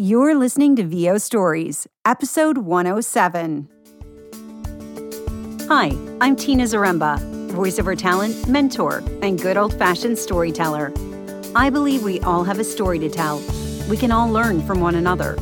You're listening to VO Stories, episode 107. Hi, I'm Tina Zaremba, voiceover talent, mentor, and good old fashioned storyteller. I believe we all have a story to tell. We can all learn from one another.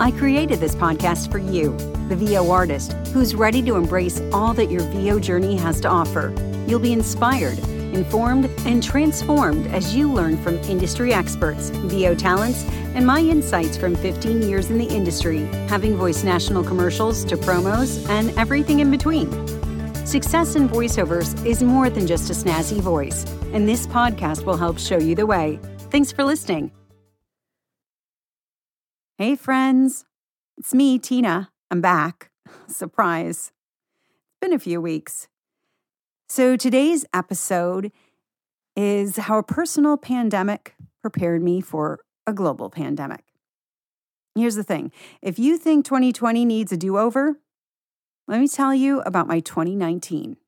I created this podcast for you, the VO artist, who's ready to embrace all that your VO journey has to offer. You'll be inspired informed, and transformed as you learn from industry experts, VO talents, and my insights from 15 years in the industry, having voiced national commercials to promos and everything in between. Success in voiceovers is more than just a snazzy voice, and this podcast will help show you the way. Thanks for listening. Hey, friends. It's me, Tina. I'm back. Surprise. It's been a few weeks. So, today's episode is how a personal pandemic prepared me for a global pandemic. Here's the thing if you think 2020 needs a do over, let me tell you about my 2019.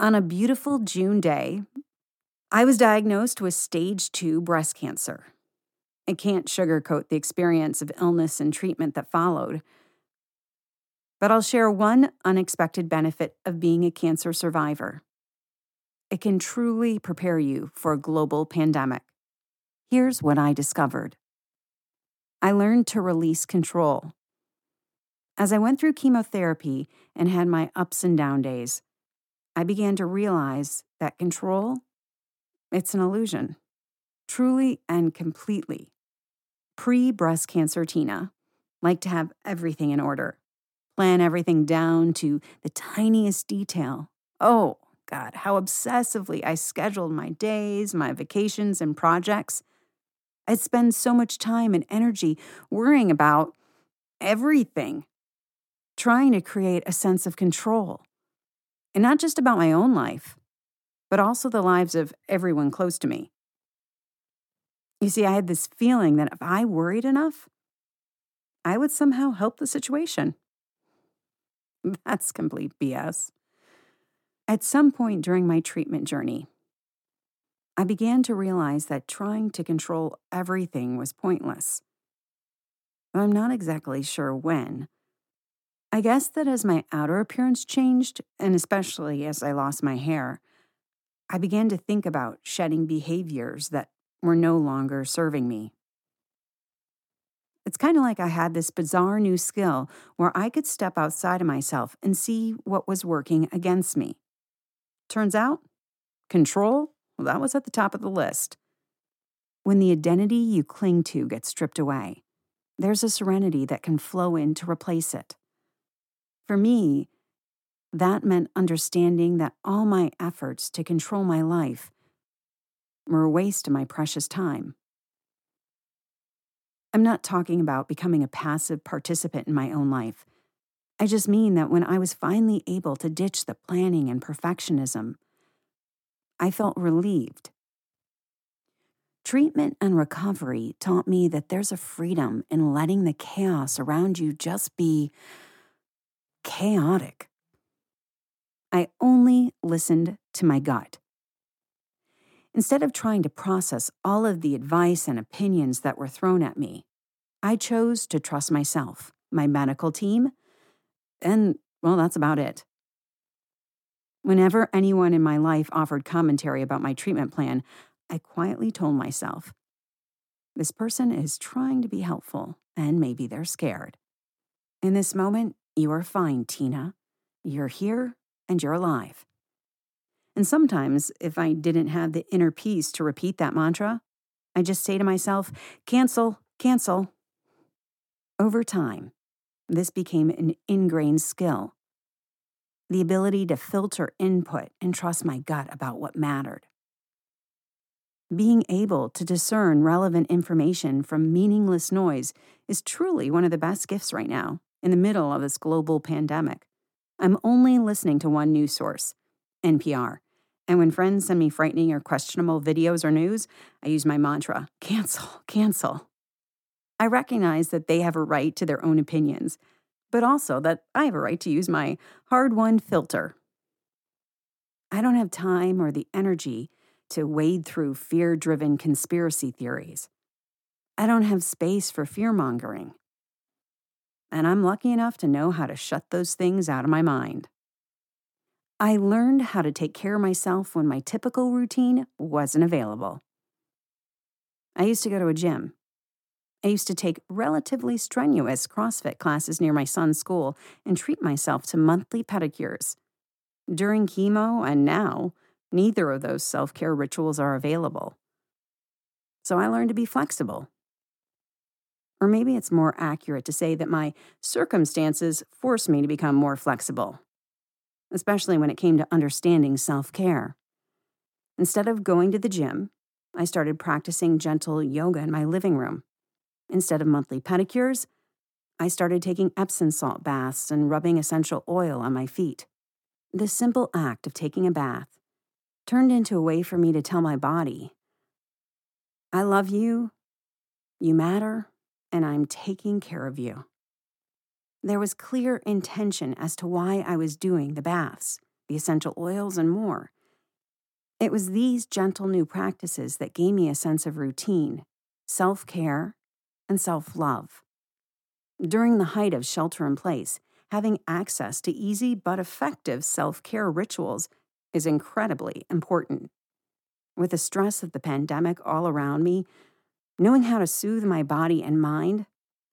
On a beautiful June day, I was diagnosed with stage two breast cancer. I can't sugarcoat the experience of illness and treatment that followed. But I'll share one unexpected benefit of being a cancer survivor. It can truly prepare you for a global pandemic. Here's what I discovered I learned to release control. As I went through chemotherapy and had my ups and down days, I began to realize that control, it's an illusion, truly and completely. Pre breast cancer Tina liked to have everything in order plan everything down to the tiniest detail. Oh, God, how obsessively I scheduled my days, my vacations, and projects. I'd spend so much time and energy worrying about everything, trying to create a sense of control. And not just about my own life, but also the lives of everyone close to me. You see, I had this feeling that if I worried enough, I would somehow help the situation. That's complete BS. At some point during my treatment journey, I began to realize that trying to control everything was pointless. I'm not exactly sure when. I guess that as my outer appearance changed, and especially as I lost my hair, I began to think about shedding behaviors that were no longer serving me. It's kind of like I had this bizarre new skill where I could step outside of myself and see what was working against me. Turns out, control, well, that was at the top of the list. When the identity you cling to gets stripped away, there's a serenity that can flow in to replace it. For me, that meant understanding that all my efforts to control my life were a waste of my precious time. I'm not talking about becoming a passive participant in my own life. I just mean that when I was finally able to ditch the planning and perfectionism, I felt relieved. Treatment and recovery taught me that there's a freedom in letting the chaos around you just be chaotic. I only listened to my gut. Instead of trying to process all of the advice and opinions that were thrown at me, I chose to trust myself, my medical team, and, well, that's about it. Whenever anyone in my life offered commentary about my treatment plan, I quietly told myself, this person is trying to be helpful, and maybe they're scared. In this moment, you are fine, Tina. You're here and you're alive. And sometimes, if I didn't have the inner peace to repeat that mantra, I just say to myself, cancel, cancel. Over time, this became an ingrained skill the ability to filter input and trust my gut about what mattered. Being able to discern relevant information from meaningless noise is truly one of the best gifts right now, in the middle of this global pandemic. I'm only listening to one news source NPR. And when friends send me frightening or questionable videos or news, I use my mantra cancel, cancel. I recognize that they have a right to their own opinions, but also that I have a right to use my hard won filter. I don't have time or the energy to wade through fear driven conspiracy theories. I don't have space for fear mongering. And I'm lucky enough to know how to shut those things out of my mind. I learned how to take care of myself when my typical routine wasn't available. I used to go to a gym. I used to take relatively strenuous CrossFit classes near my son's school and treat myself to monthly pedicures. During chemo and now, neither of those self care rituals are available. So I learned to be flexible. Or maybe it's more accurate to say that my circumstances forced me to become more flexible, especially when it came to understanding self care. Instead of going to the gym, I started practicing gentle yoga in my living room. Instead of monthly pedicures, I started taking Epsom salt baths and rubbing essential oil on my feet. The simple act of taking a bath turned into a way for me to tell my body, I love you, you matter, and I'm taking care of you. There was clear intention as to why I was doing the baths, the essential oils, and more. It was these gentle new practices that gave me a sense of routine, self care, and self love. During the height of shelter in place, having access to easy but effective self care rituals is incredibly important. With the stress of the pandemic all around me, knowing how to soothe my body and mind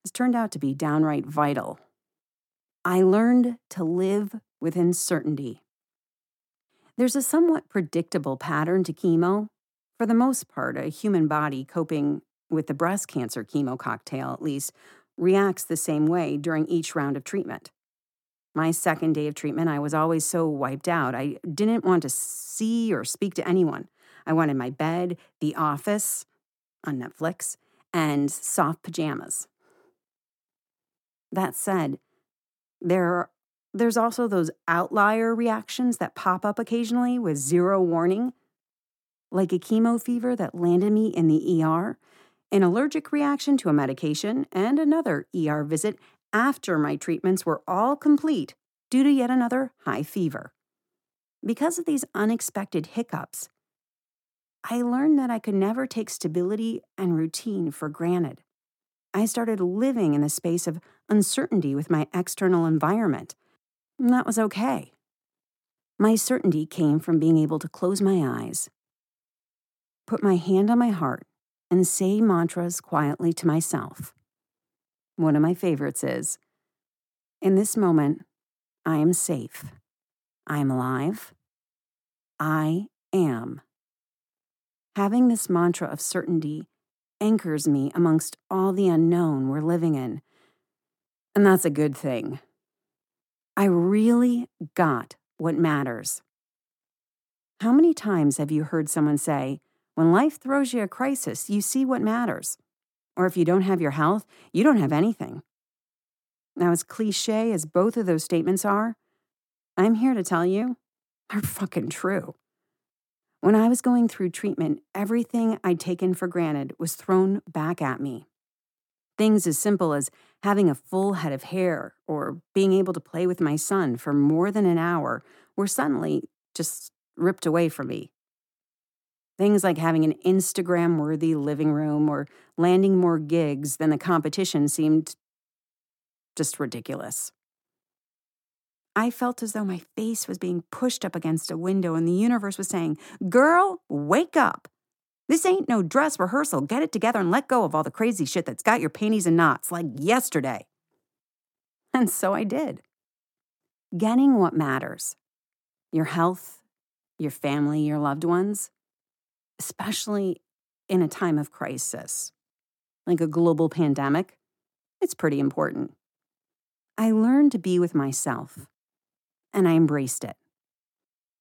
has turned out to be downright vital. I learned to live with uncertainty. There's a somewhat predictable pattern to chemo. For the most part, a human body coping with the breast cancer chemo cocktail, at least, reacts the same way during each round of treatment. My second day of treatment, I was always so wiped out. I didn't want to see or speak to anyone. I wanted my bed, the office on Netflix, and soft pajamas. That said, there there's also those outlier reactions that pop up occasionally with zero warning, like a chemo fever that landed me in the ER, an allergic reaction to a medication, and another ER visit after my treatments were all complete due to yet another high fever. Because of these unexpected hiccups, I learned that I could never take stability and routine for granted. I started living in the space of uncertainty with my external environment and that was okay. My certainty came from being able to close my eyes, put my hand on my heart, and say mantras quietly to myself. One of my favorites is In this moment, I am safe. I am alive. I am. Having this mantra of certainty anchors me amongst all the unknown we're living in. And that's a good thing. I really got what matters. How many times have you heard someone say, when life throws you a crisis, you see what matters? Or if you don't have your health, you don't have anything. Now, as cliche as both of those statements are, I'm here to tell you they're fucking true. When I was going through treatment, everything I'd taken for granted was thrown back at me. Things as simple as having a full head of hair or being able to play with my son for more than an hour were suddenly just ripped away from me. Things like having an Instagram worthy living room or landing more gigs than the competition seemed just ridiculous. I felt as though my face was being pushed up against a window and the universe was saying, Girl, wake up. This ain't no dress rehearsal. Get it together and let go of all the crazy shit that's got your panties in knots like yesterday. And so I did. Getting what matters your health, your family, your loved ones, especially in a time of crisis, like a global pandemic, it's pretty important. I learned to be with myself, and I embraced it.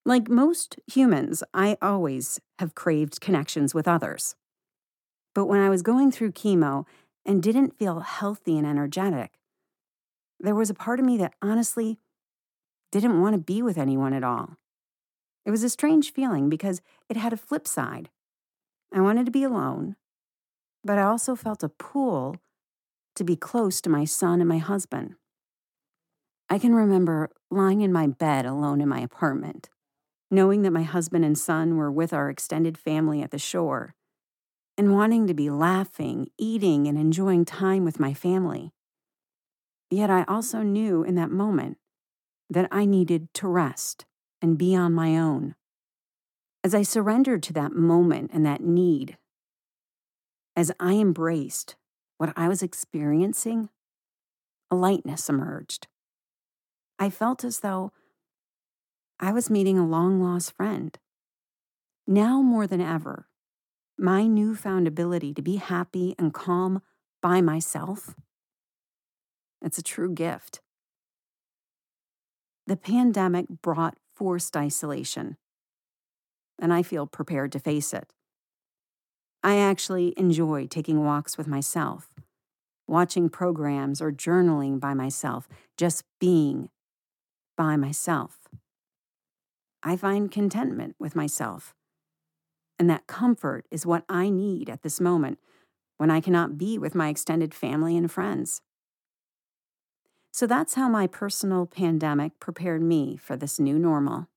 Like most humans, I always have craved connections with others. But when I was going through chemo and didn't feel healthy and energetic, there was a part of me that honestly didn't want to be with anyone at all. It was a strange feeling because it had a flip side. I wanted to be alone, but I also felt a pull to be close to my son and my husband. I can remember lying in my bed alone in my apartment, knowing that my husband and son were with our extended family at the shore, and wanting to be laughing, eating, and enjoying time with my family. Yet I also knew in that moment that I needed to rest and be on my own. As I surrendered to that moment and that need, as I embraced what I was experiencing, a lightness emerged. I felt as though I was meeting a long lost friend. Now more than ever, my newfound ability to be happy and calm by myself, it's a true gift. The pandemic brought forced isolation, and I feel prepared to face it. I actually enjoy taking walks with myself, watching programs or journaling by myself, just being by myself. I find contentment with myself. And that comfort is what I need at this moment when I cannot be with my extended family and friends. So that's how my personal pandemic prepared me for this new normal.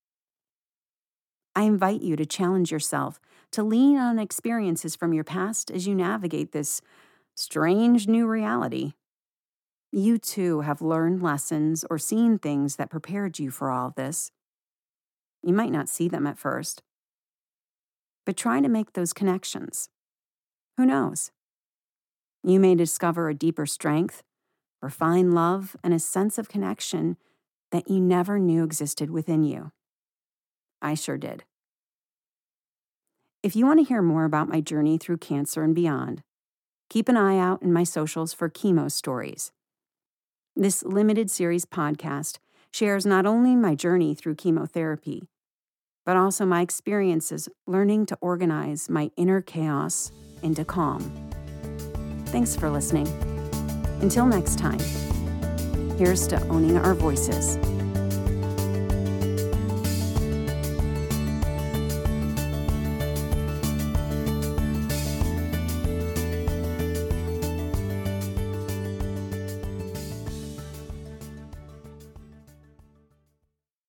I invite you to challenge yourself to lean on experiences from your past as you navigate this strange new reality. You too have learned lessons or seen things that prepared you for all this. You might not see them at first, but try to make those connections. Who knows? You may discover a deeper strength or find love and a sense of connection that you never knew existed within you. I sure did. If you want to hear more about my journey through cancer and beyond, keep an eye out in my socials for chemo stories. This limited series podcast shares not only my journey through chemotherapy, but also my experiences learning to organize my inner chaos into calm. Thanks for listening. Until next time, here's to owning our voices.